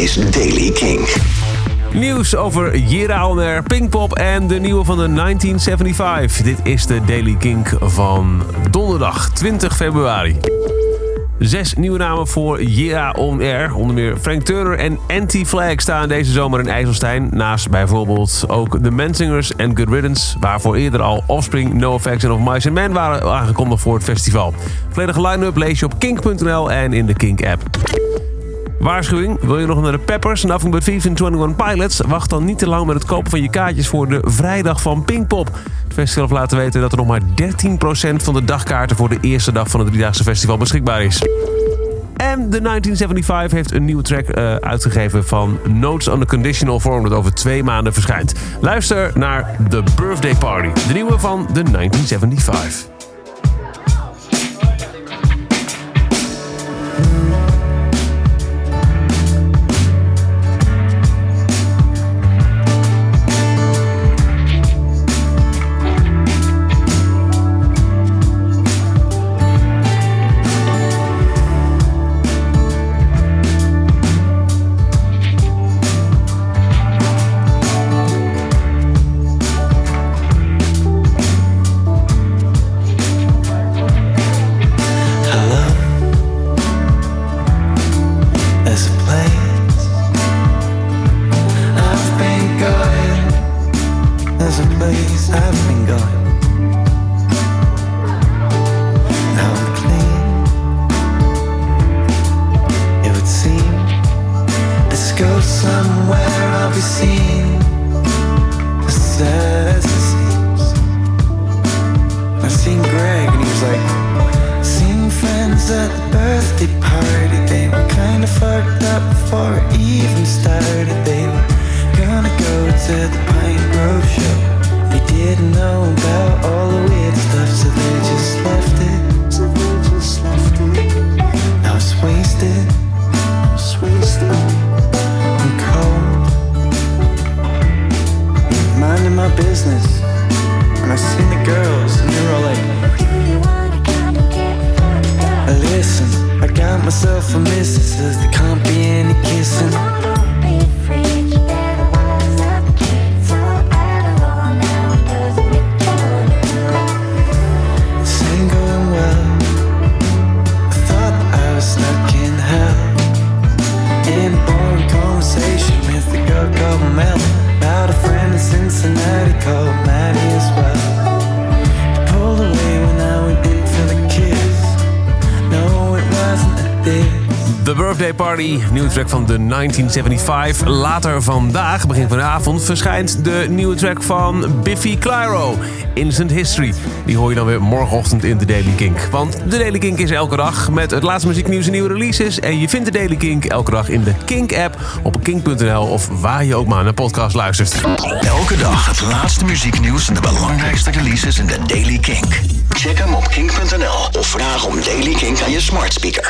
is Daily King. Nieuws over Jera On Pinkpop en de nieuwe van de 1975. Dit is de Daily Kink van donderdag 20 februari. Zes nieuwe namen voor Jera On Air. Onder meer Frank Turner en Anti-Flag staan deze zomer in IJsselstein. Naast bijvoorbeeld ook The Mansingers en Good Riddance... waarvoor eerder al Offspring, No Effects en Of Mice and Men waren aangekondigd voor het festival. Volledige line-up lees je op kink.nl en in de Kink-app. Waarschuwing, wil je nog naar de Peppers, Nothing But en 21 Pilots? Wacht dan niet te lang met het kopen van je kaartjes voor de vrijdag van Pinkpop. Het festival heeft laten weten dat er nog maar 13% van de dagkaarten voor de eerste dag van het driedaagse festival beschikbaar is. En de 1975 heeft een nieuwe track uh, uitgegeven van Notes on the Conditional Form dat over twee maanden verschijnt. Luister naar The Birthday Party, de nieuwe van de 1975. Somewhere I'll be seen. As sad as it seems. I seen Greg and he was like, seen friends at the birthday party. They were kinda fucked up before it even started. They were gonna go to the Pine Grove show. They didn't know business. And I seen Cincinnati cold. The Birthday Party, nieuwe track van de 1975. Later vandaag, begin van de avond, verschijnt de nieuwe track van Biffy Clyro, Instant History. Die hoor je dan weer morgenochtend in de Daily Kink. Want de Daily Kink is elke dag met het laatste muzieknieuws en nieuwe releases. En je vindt de Daily Kink elke dag in de Kink-app op kink.nl of waar je ook maar naar podcast luistert. Elke dag het laatste muzieknieuws en de belangrijkste releases in de Daily Kink. Check hem op kink.nl of vraag om Daily Kink aan je smart speaker.